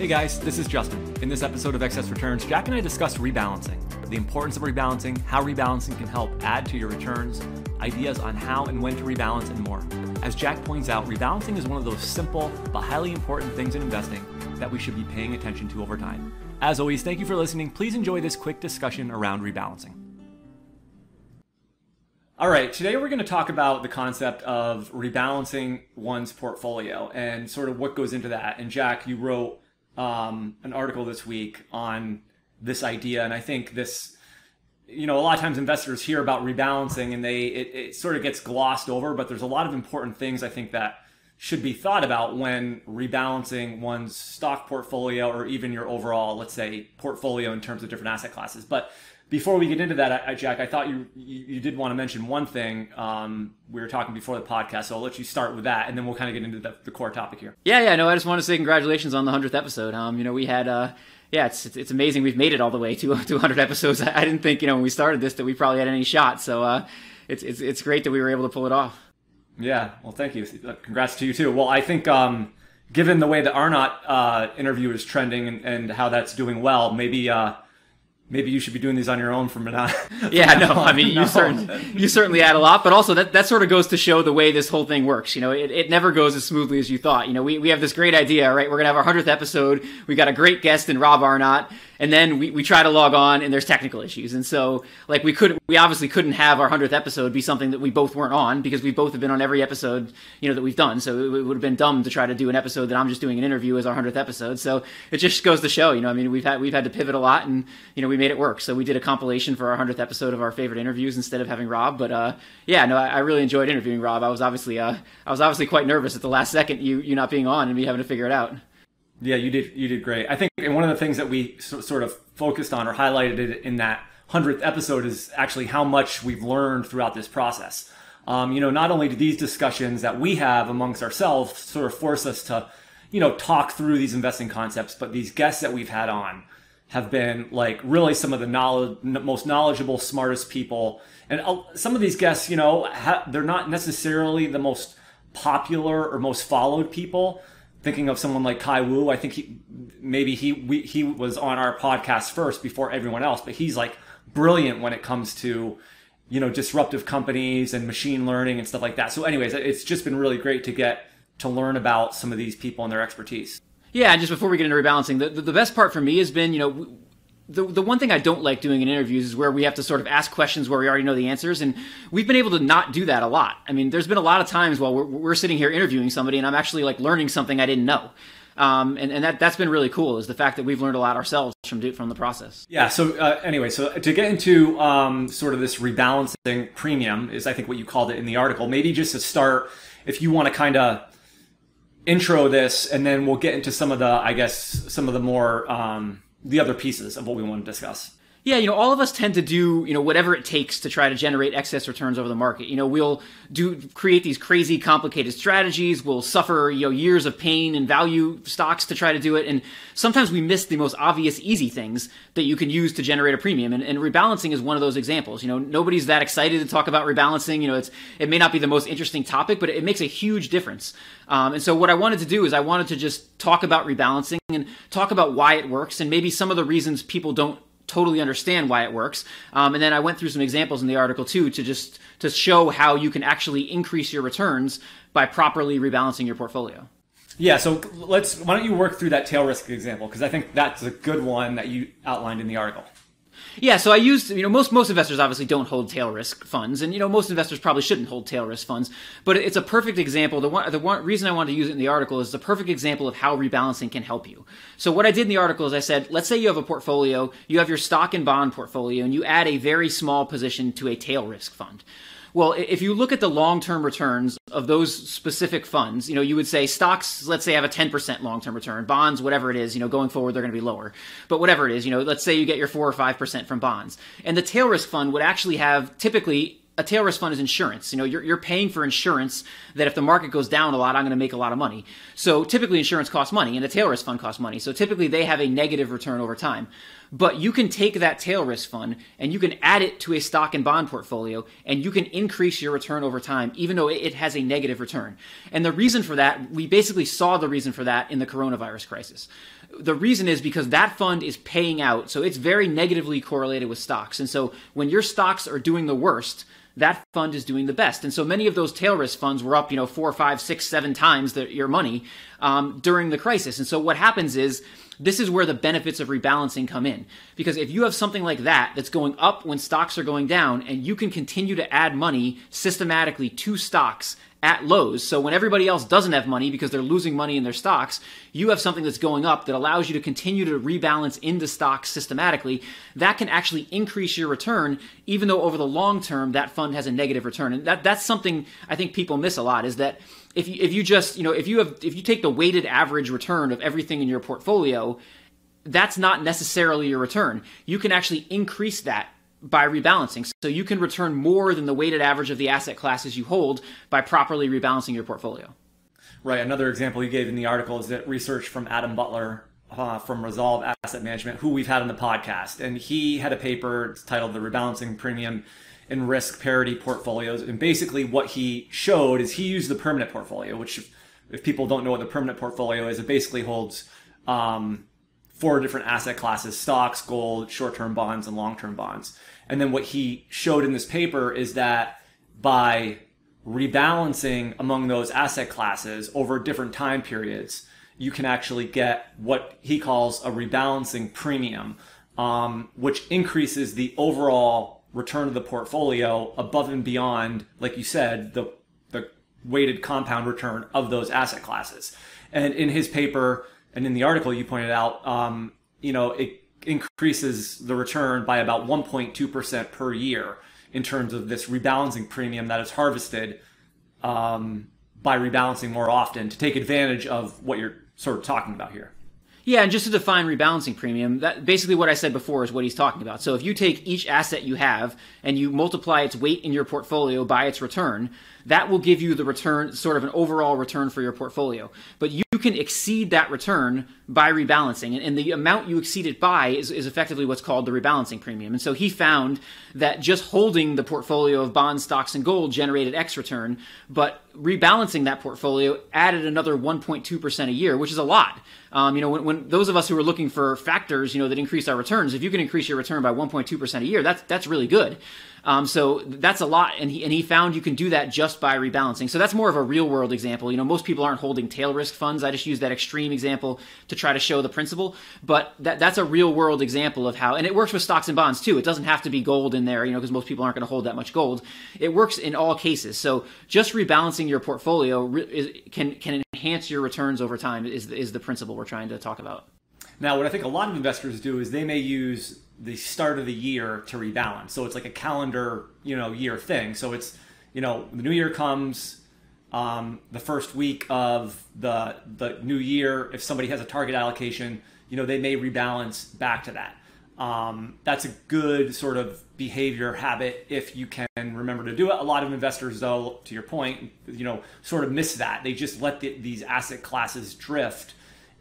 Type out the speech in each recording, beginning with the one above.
Hey guys, this is Justin. In this episode of Excess Returns, Jack and I discuss rebalancing, the importance of rebalancing, how rebalancing can help add to your returns, ideas on how and when to rebalance, and more. As Jack points out, rebalancing is one of those simple but highly important things in investing that we should be paying attention to over time. As always, thank you for listening. Please enjoy this quick discussion around rebalancing. All right, today we're going to talk about the concept of rebalancing one's portfolio and sort of what goes into that. And Jack, you wrote um, an article this week on this idea, and I think this, you know, a lot of times investors hear about rebalancing and they it, it sort of gets glossed over, but there's a lot of important things I think that should be thought about when rebalancing one's stock portfolio or even your overall, let's say, portfolio in terms of different asset classes. But before we get into that, I, Jack, I thought you, you, you did want to mention one thing. Um, we were talking before the podcast, so I'll let you start with that, and then we'll kind of get into the, the core topic here. Yeah, yeah. No, I just want to say congratulations on the hundredth episode. Um, you know, we had. Uh, yeah, it's, it's, it's amazing we've made it all the way to 200 episodes. I, I didn't think you know when we started this that we probably had any shot. So uh, it's it's it's great that we were able to pull it off. Yeah, well, thank you. Congrats to you too. Well, I think um, given the way the Arnott uh, interview is trending and, and, how that's doing well, maybe uh, maybe you should be doing these on your own from now. yeah, no, I mean you certainly you certainly add a lot, but also that that sort of goes to show the way this whole thing works. You know, it, it never goes as smoothly as you thought. You know, we, we have this great idea, right? We're gonna have our hundredth episode. We got a great guest in Rob Arnott, and then we, we try to log on and there's technical issues. And so like we couldn't we obviously couldn't have our 100th episode be something that we both weren't on because we both have been on every episode you know that we've done. So it, would have been dumb to try to do an episode that i'm just doing an interview as our 100th episode. So it just goes to show you know i mean we've had we've had to pivot a lot and you know we made it work. So we did a compilation for our 100th episode of our favorite interviews instead of having rob. But uh yeah no i, I really enjoyed interviewing rob. I was obviously uh i was obviously quite nervous at the last second you you not being on and me having to figure it out yeah, you did. You did great. I think, one of the things that we so, sort of focused on or highlighted in that hundredth episode is actually how much we've learned throughout this process. Um, you know, not only do these discussions that we have amongst ourselves sort of force us to, you know, talk through these investing concepts, but these guests that we've had on have been like really some of the knowledge, most knowledgeable, smartest people. And uh, some of these guests, you know, ha- they're not necessarily the most popular or most followed people, thinking of someone like Kai Wu, I think he maybe he we, he was on our podcast first before everyone else, but he's like brilliant when it comes to you know disruptive companies and machine learning and stuff like that. So, anyways, it's just been really great to get to learn about some of these people and their expertise. Yeah, and just before we get into rebalancing, the, the, the best part for me has been, you know, the, the one thing I don't like doing in interviews is where we have to sort of ask questions where we already know the answers. And we've been able to not do that a lot. I mean, there's been a lot of times while we're, we're sitting here interviewing somebody and I'm actually like learning something I didn't know. Um, and, and that, that's been really cool is the fact that we've learned a lot ourselves from, from the process. Yeah. So uh, anyway, so to get into um, sort of this rebalancing premium is I think what you called it in the article, maybe just to start, if you want to kind of intro this and then we'll get into some of the, I guess, some of the more, um, the other pieces of what we want to discuss. Yeah, you know, all of us tend to do, you know, whatever it takes to try to generate excess returns over the market. You know, we'll do create these crazy complicated strategies, we'll suffer, you know, years of pain and value stocks to try to do it, and sometimes we miss the most obvious easy things that you can use to generate a premium. And, and rebalancing is one of those examples. You know, nobody's that excited to talk about rebalancing. You know, it's it may not be the most interesting topic, but it makes a huge difference. Um, and so what I wanted to do is I wanted to just talk about rebalancing and talk about why it works and maybe some of the reasons people don't totally understand why it works. Um, and then I went through some examples in the article too to just to show how you can actually increase your returns by properly rebalancing your portfolio. Yeah, so let's why don't you work through that tail risk example because I think that's a good one that you outlined in the article. Yeah, so I used, you know, most most investors obviously don't hold tail risk funds, and you know, most investors probably shouldn't hold tail risk funds. But it's a perfect example. The one, the one reason I wanted to use it in the article is the perfect example of how rebalancing can help you. So what I did in the article is I said, let's say you have a portfolio, you have your stock and bond portfolio, and you add a very small position to a tail risk fund. Well, if you look at the long-term returns of those specific funds, you know, you would say stocks, let's say have a 10% long-term return, bonds, whatever it is, you know, going forward, they're going to be lower. But whatever it is, you know, let's say you get your four or 5% from bonds. And the tail risk fund would actually have typically a tail risk fund is insurance. You know, you're, you're paying for insurance that if the market goes down a lot, I'm going to make a lot of money. So typically insurance costs money and a tail risk fund costs money. So typically they have a negative return over time. But you can take that tail risk fund and you can add it to a stock and bond portfolio and you can increase your return over time, even though it has a negative return. And the reason for that, we basically saw the reason for that in the coronavirus crisis. The reason is because that fund is paying out. So it's very negatively correlated with stocks. And so when your stocks are doing the worst, that fund is doing the best. And so many of those tail risk funds were up, you know, four, five, six, seven times the, your money um, during the crisis. And so what happens is this is where the benefits of rebalancing come in. Because if you have something like that that's going up when stocks are going down, and you can continue to add money systematically to stocks at lows. So when everybody else doesn't have money because they're losing money in their stocks, you have something that's going up that allows you to continue to rebalance into stocks systematically. That can actually increase your return, even though over the long term that fund has a negative return. And that, that's something I think people miss a lot is that if you, if you just, you know, if you have, if you take the weighted average return of everything in your portfolio, that's not necessarily your return. You can actually increase that by rebalancing. So you can return more than the weighted average of the asset classes you hold by properly rebalancing your portfolio. Right. Another example you gave in the article is that research from Adam Butler uh, from Resolve Asset Management, who we've had on the podcast. And he had a paper titled The Rebalancing Premium in Risk Parity Portfolios. And basically, what he showed is he used the permanent portfolio, which, if people don't know what the permanent portfolio is, it basically holds um, four different asset classes stocks, gold, short term bonds, and long term bonds. And then what he showed in this paper is that by rebalancing among those asset classes over different time periods, you can actually get what he calls a rebalancing premium, um, which increases the overall return of the portfolio above and beyond, like you said, the, the weighted compound return of those asset classes. And in his paper, and in the article you pointed out, um, you know, it increases the return by about 1.2% per year in terms of this rebalancing premium that is harvested um, by rebalancing more often to take advantage of what you're sort of talking about here. Yeah, and just to define rebalancing premium, that basically what I said before is what he's talking about. So if you take each asset you have and you multiply its weight in your portfolio by its return, that will give you the return, sort of an overall return for your portfolio. But you can exceed that return by rebalancing. And, the amount you exceed it by is, is effectively what's called the rebalancing premium. And so he found that just holding the portfolio of bonds, stocks, and gold generated X return, but rebalancing that portfolio added another 1.2% a year, which is a lot. Um, you know, when, when, those of us who are looking for factors, you know, that increase our returns, if you can increase your return by 1.2% a year, that's, that's really good. Um, so that's a lot, and he and he found you can do that just by rebalancing. So that's more of a real world example. You know, most people aren't holding tail risk funds. I just use that extreme example to try to show the principle, but that that's a real world example of how, and it works with stocks and bonds too. It doesn't have to be gold in there, you know, because most people aren't going to hold that much gold. It works in all cases. So just rebalancing your portfolio can can enhance your returns over time. Is is the principle we're trying to talk about. Now, what I think a lot of investors do is they may use the start of the year to rebalance. So it's like a calendar, you know, year thing. So it's, you know, the new year comes, um, the first week of the the new year. If somebody has a target allocation, you know, they may rebalance back to that. Um, that's a good sort of behavior habit if you can remember to do it. A lot of investors, though, to your point, you know, sort of miss that. They just let the, these asset classes drift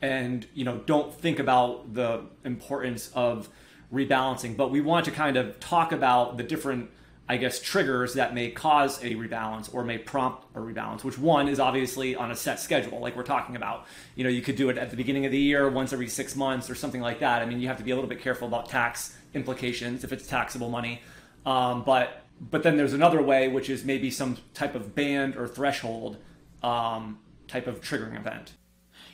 and you know don't think about the importance of rebalancing but we want to kind of talk about the different i guess triggers that may cause a rebalance or may prompt a rebalance which one is obviously on a set schedule like we're talking about. You know you could do it at the beginning of the year once every six months or something like that. I mean you have to be a little bit careful about tax implications if it's taxable money. Um, but but then there's another way which is maybe some type of band or threshold um, type of triggering event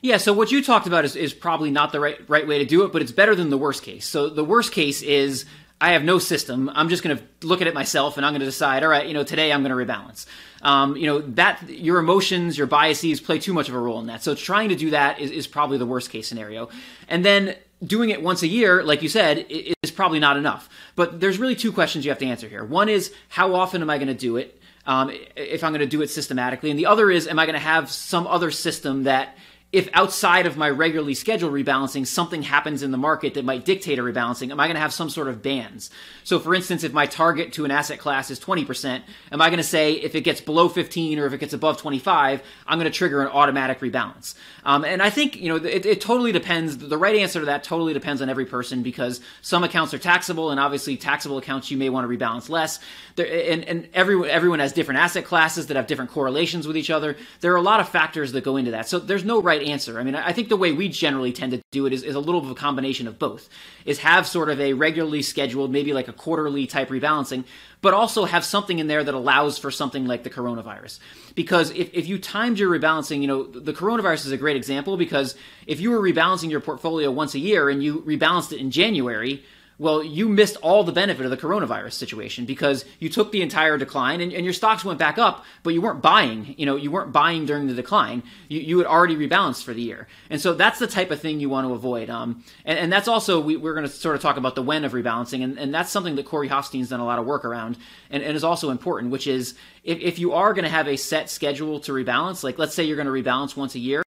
yeah, so what you talked about is, is probably not the right right way to do it, but it's better than the worst case. So the worst case is I have no system. I'm just going to look at it myself, and I'm going to decide. All right, you know, today I'm going to rebalance. Um, you know that your emotions, your biases play too much of a role in that. So trying to do that is, is probably the worst case scenario. And then doing it once a year, like you said, is probably not enough. But there's really two questions you have to answer here. One is how often am I going to do it? um, if I'm going to do it systematically. And the other is, am I going to have some other system that if outside of my regularly scheduled rebalancing, something happens in the market that might dictate a rebalancing, am I going to have some sort of bands? So, for instance, if my target to an asset class is 20%, am I going to say if it gets below 15 or if it gets above 25, I'm going to trigger an automatic rebalance? Um, and I think, you know, it, it totally depends. The right answer to that totally depends on every person because some accounts are taxable, and obviously, taxable accounts you may want to rebalance less. There, and and everyone, everyone has different asset classes that have different correlations with each other. There are a lot of factors that go into that. So, there's no right answer. I mean, I think the way we generally tend to do it is, is a little bit of a combination of both. Is have sort of a regularly scheduled, maybe like a quarterly type rebalancing, but also have something in there that allows for something like the coronavirus. Because if, if you timed your rebalancing, you know, the coronavirus is a great example because if you were rebalancing your portfolio once a year and you rebalanced it in January, well, you missed all the benefit of the coronavirus situation because you took the entire decline and, and, your stocks went back up, but you weren't buying. You know, you weren't buying during the decline. You, you had already rebalanced for the year, and so that's the type of thing you want to avoid. Um, and, and that's also we, are going to sort of talk about the when of rebalancing, and, and that's something that Corey Hoffstein's done a lot of work around, and, and is also important, which is if, if you are going to have a set schedule to rebalance, like let's say you're going to rebalance once a year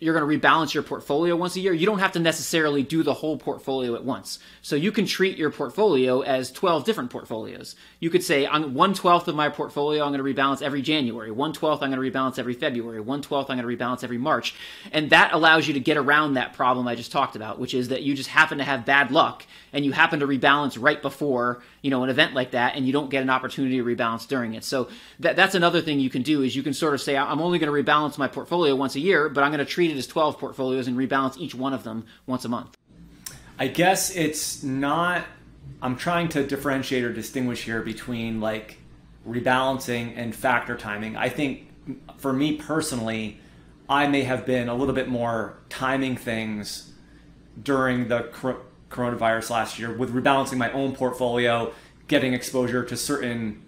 you're going to rebalance your portfolio once a year, you don't have to necessarily do the whole portfolio at once. So you can treat your portfolio as 12 different portfolios. You could say, on one twelfth of my portfolio, I'm going to rebalance every January. One twelfth, I'm going to rebalance every February. One twelfth, I'm going to rebalance every March. And that allows you to get around that problem I just talked about, which is that you just happen to have bad luck and you happen to rebalance right before, you know, an event like that and you don't get an opportunity to rebalance during it. So that, that's another thing you can do is you can sort of say, I'm only going to rebalance my portfolio once a year, but I'm going to treat it as 12 portfolios and rebalance each one of them once a month. I guess it's not, I'm trying to differentiate or distinguish here between like rebalancing and factor timing. I think for me personally, I may have been a little bit more timing things during the coronavirus last year with rebalancing my own portfolio, getting exposure to certain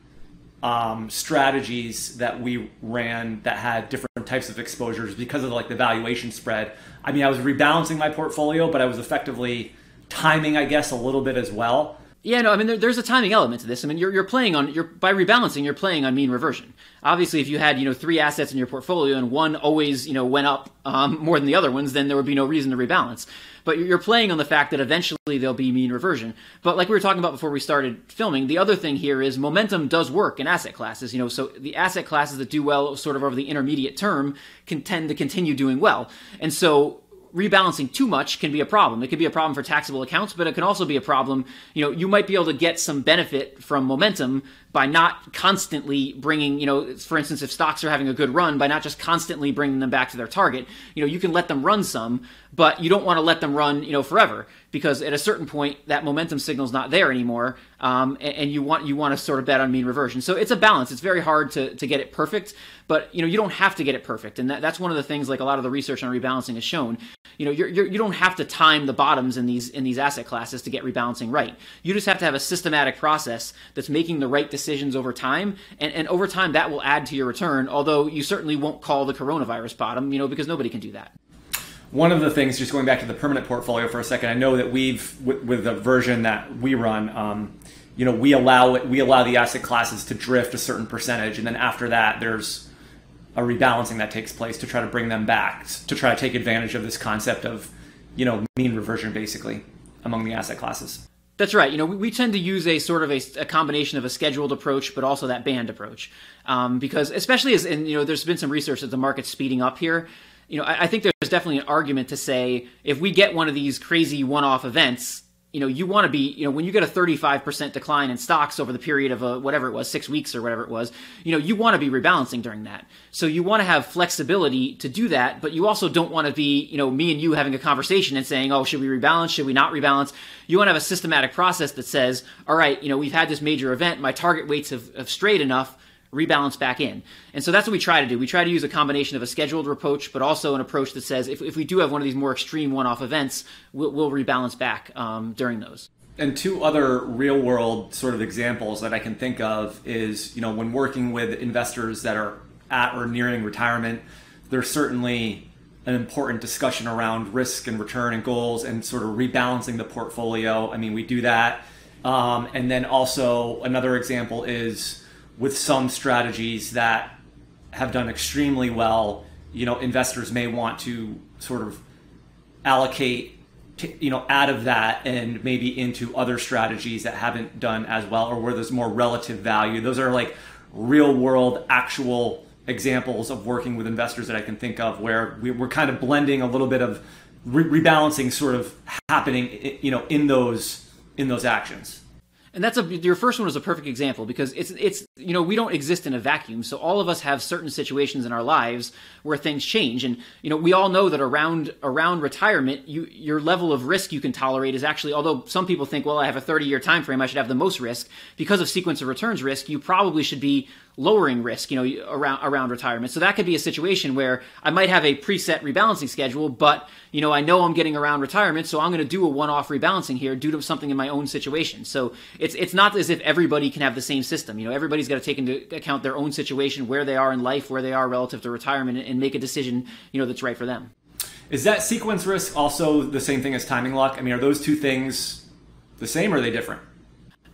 um, strategies that we ran that had different types of exposures because of like the valuation spread. I mean, I was rebalancing my portfolio, but I was effectively timing, I guess, a little bit as well. Yeah, no, I mean there, there's a timing element to this. I mean you're you're playing on you're by rebalancing you're playing on mean reversion. Obviously, if you had you know three assets in your portfolio and one always you know went up um, more than the other ones, then there would be no reason to rebalance. But you're playing on the fact that eventually there'll be mean reversion. But like we were talking about before we started filming, the other thing here is momentum does work in asset classes. You know, so the asset classes that do well sort of over the intermediate term can tend to continue doing well. And so rebalancing too much can be a problem. It can be a problem for taxable accounts, but it can also be a problem. You know, you might be able to get some benefit from momentum by not constantly bringing, you know, for instance, if stocks are having a good run, by not just constantly bringing them back to their target. You know, you can let them run some, but you don't want to let them run, you know, forever because at a certain point that momentum signal is not there anymore, um, and, and, you want you want to sort of bet on mean reversion. So it's a balance. It's very hard to, to get it perfect, but you know you don't have to get it perfect, and that, that's one of the things like a lot of the research on rebalancing has shown. You know, you're, you're, you do not have to time the bottoms in these in these asset classes to get rebalancing right. You just have to have a systematic process that's making the right decisions over time, and, and over time that will add to your return. Although you certainly won't call the coronavirus bottom, you know, because nobody can do that one of the things, just going back to the permanent portfolio for a second, I know that we've with, with the version that we run, um, you know, we allow it, we allow the asset classes to drift a certain percentage, and then after that, there's a rebalancing that takes place to try to bring them back to try to take advantage of this concept of, you know, mean reversion basically among the asset classes. That's right. You know, we, we, tend to use a sort of a, a, combination of a scheduled approach, but also that band approach, um, because especially as and you know, there's been some research that the market's speeding up here you know, I, I think there's definitely an argument to say if we get one of these crazy one-off events, you know, you want to be, you know, when you get a 35% decline in stocks over the period of a, whatever it was, six weeks or whatever it was, you know, you want to be rebalancing during that. So you want to have flexibility to do that, but you also don't want to be, you know, me and you having a conversation and saying, oh, should we rebalance? Should we not rebalance? You want to have a systematic process that says, all right, you know, we've had this major event. My target weights have, have strayed enough rebalance back in. And so that's what we try to do. We try to use a combination of a scheduled approach, but also an approach that says if, if we do have one of these more extreme one off events, we'll, we'll, rebalance back um, during those. And two other real world sort of examples that I can think of is, you know, when working with investors that are at or nearing retirement, there's certainly an important discussion around risk and return and goals and sort of rebalancing the portfolio. I mean, we do that. Um, and then also another example is with some strategies that have done extremely well, you know, investors may want to sort of allocate you know out of that and maybe into other strategies that haven't done as well or where there's more relative value. Those are like real world actual examples of working with investors that i can think of where we're kind of blending a little bit of re- rebalancing sort of happening you know in those in those actions and that's a your first one was a perfect example because it's it's you know we don't exist in a vacuum. So all of us have certain situations in our lives where things change. And you know we all know that around around retirement you your level of risk you can tolerate is actually although some people think well I have a 30 year time frame I should have the most risk. Because of sequence of returns risk you probably should be lowering risk, you know, around around retirement. So that could be a situation where I might have a preset rebalancing schedule, but you know, I know I'm getting around retirement, so I'm going to do a one-off rebalancing here due to something in my own situation. So it's it's not as if everybody can have the same system. You know, everybody's got to take into account their own situation, where they are in life, where they are relative to retirement, and make a decision, you know, that's right for them. Is that sequence risk also the same thing as timing luck? I mean, are those two things the same or are they different?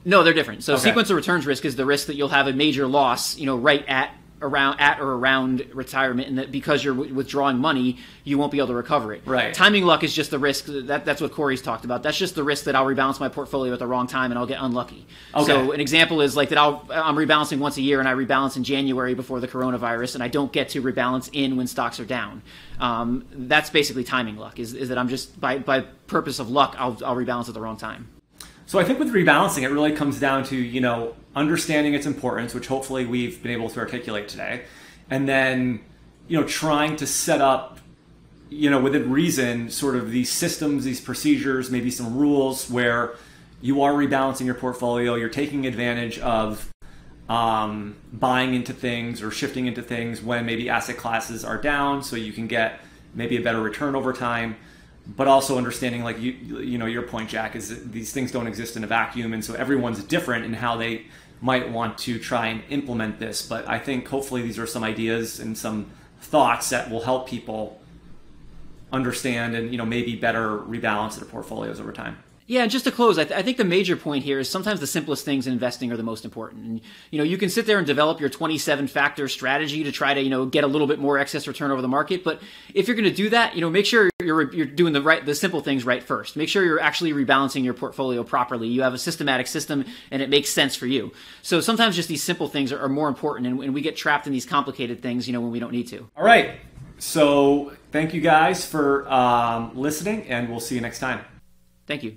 No, they're different. So okay. sequence of returns risk is the risk that you'll have a major loss, you know, right at around at or around retirement, and that because you're withdrawing money, you won't be able to recover it. Right. Timing luck is just the risk that that's what Corey's talked about. That's just the risk that I'll rebalance my portfolio at the wrong time and I'll get unlucky. Okay. So an example is like that I'll I'm rebalancing once a year and I rebalance in January before the coronavirus and I don't get to rebalance in when stocks are down. Um, that's basically timing luck. Is, is that I'm just by by purpose of luck I'll I'll rebalance at the wrong time. So I think with rebalancing, it really comes down to you know understanding its importance, which hopefully we've been able to articulate today, and then you know trying to set up you know within reason sort of these systems, these procedures, maybe some rules where you are rebalancing your portfolio, you're taking advantage of um, buying into things or shifting into things when maybe asset classes are down, so you can get maybe a better return over time but also understanding like you you know your point jack is these things don't exist in a vacuum and so everyone's different in how they might want to try and implement this. But i think hopefully these are some ideas and some thoughts that will help people understand and you know maybe better rebalance their portfolios over time yeah, and just to close, I, th- I, think the major point here is sometimes the simplest things in investing are the most important. And you know, you can sit there and develop your 27 factor strategy to try to you know get a little bit more excess return over the market. But if you're going to do that, you know, make sure you're you're doing the right the simple things right first. Make sure you're actually rebalancing your portfolio properly. You have a systematic system, and it makes sense for you. So sometimes just these simple things are, are more important, and, and we get trapped in these complicated things, you know, when we don't need to. All right. So thank you guys for um, listening, and we'll see you next time. Thank you.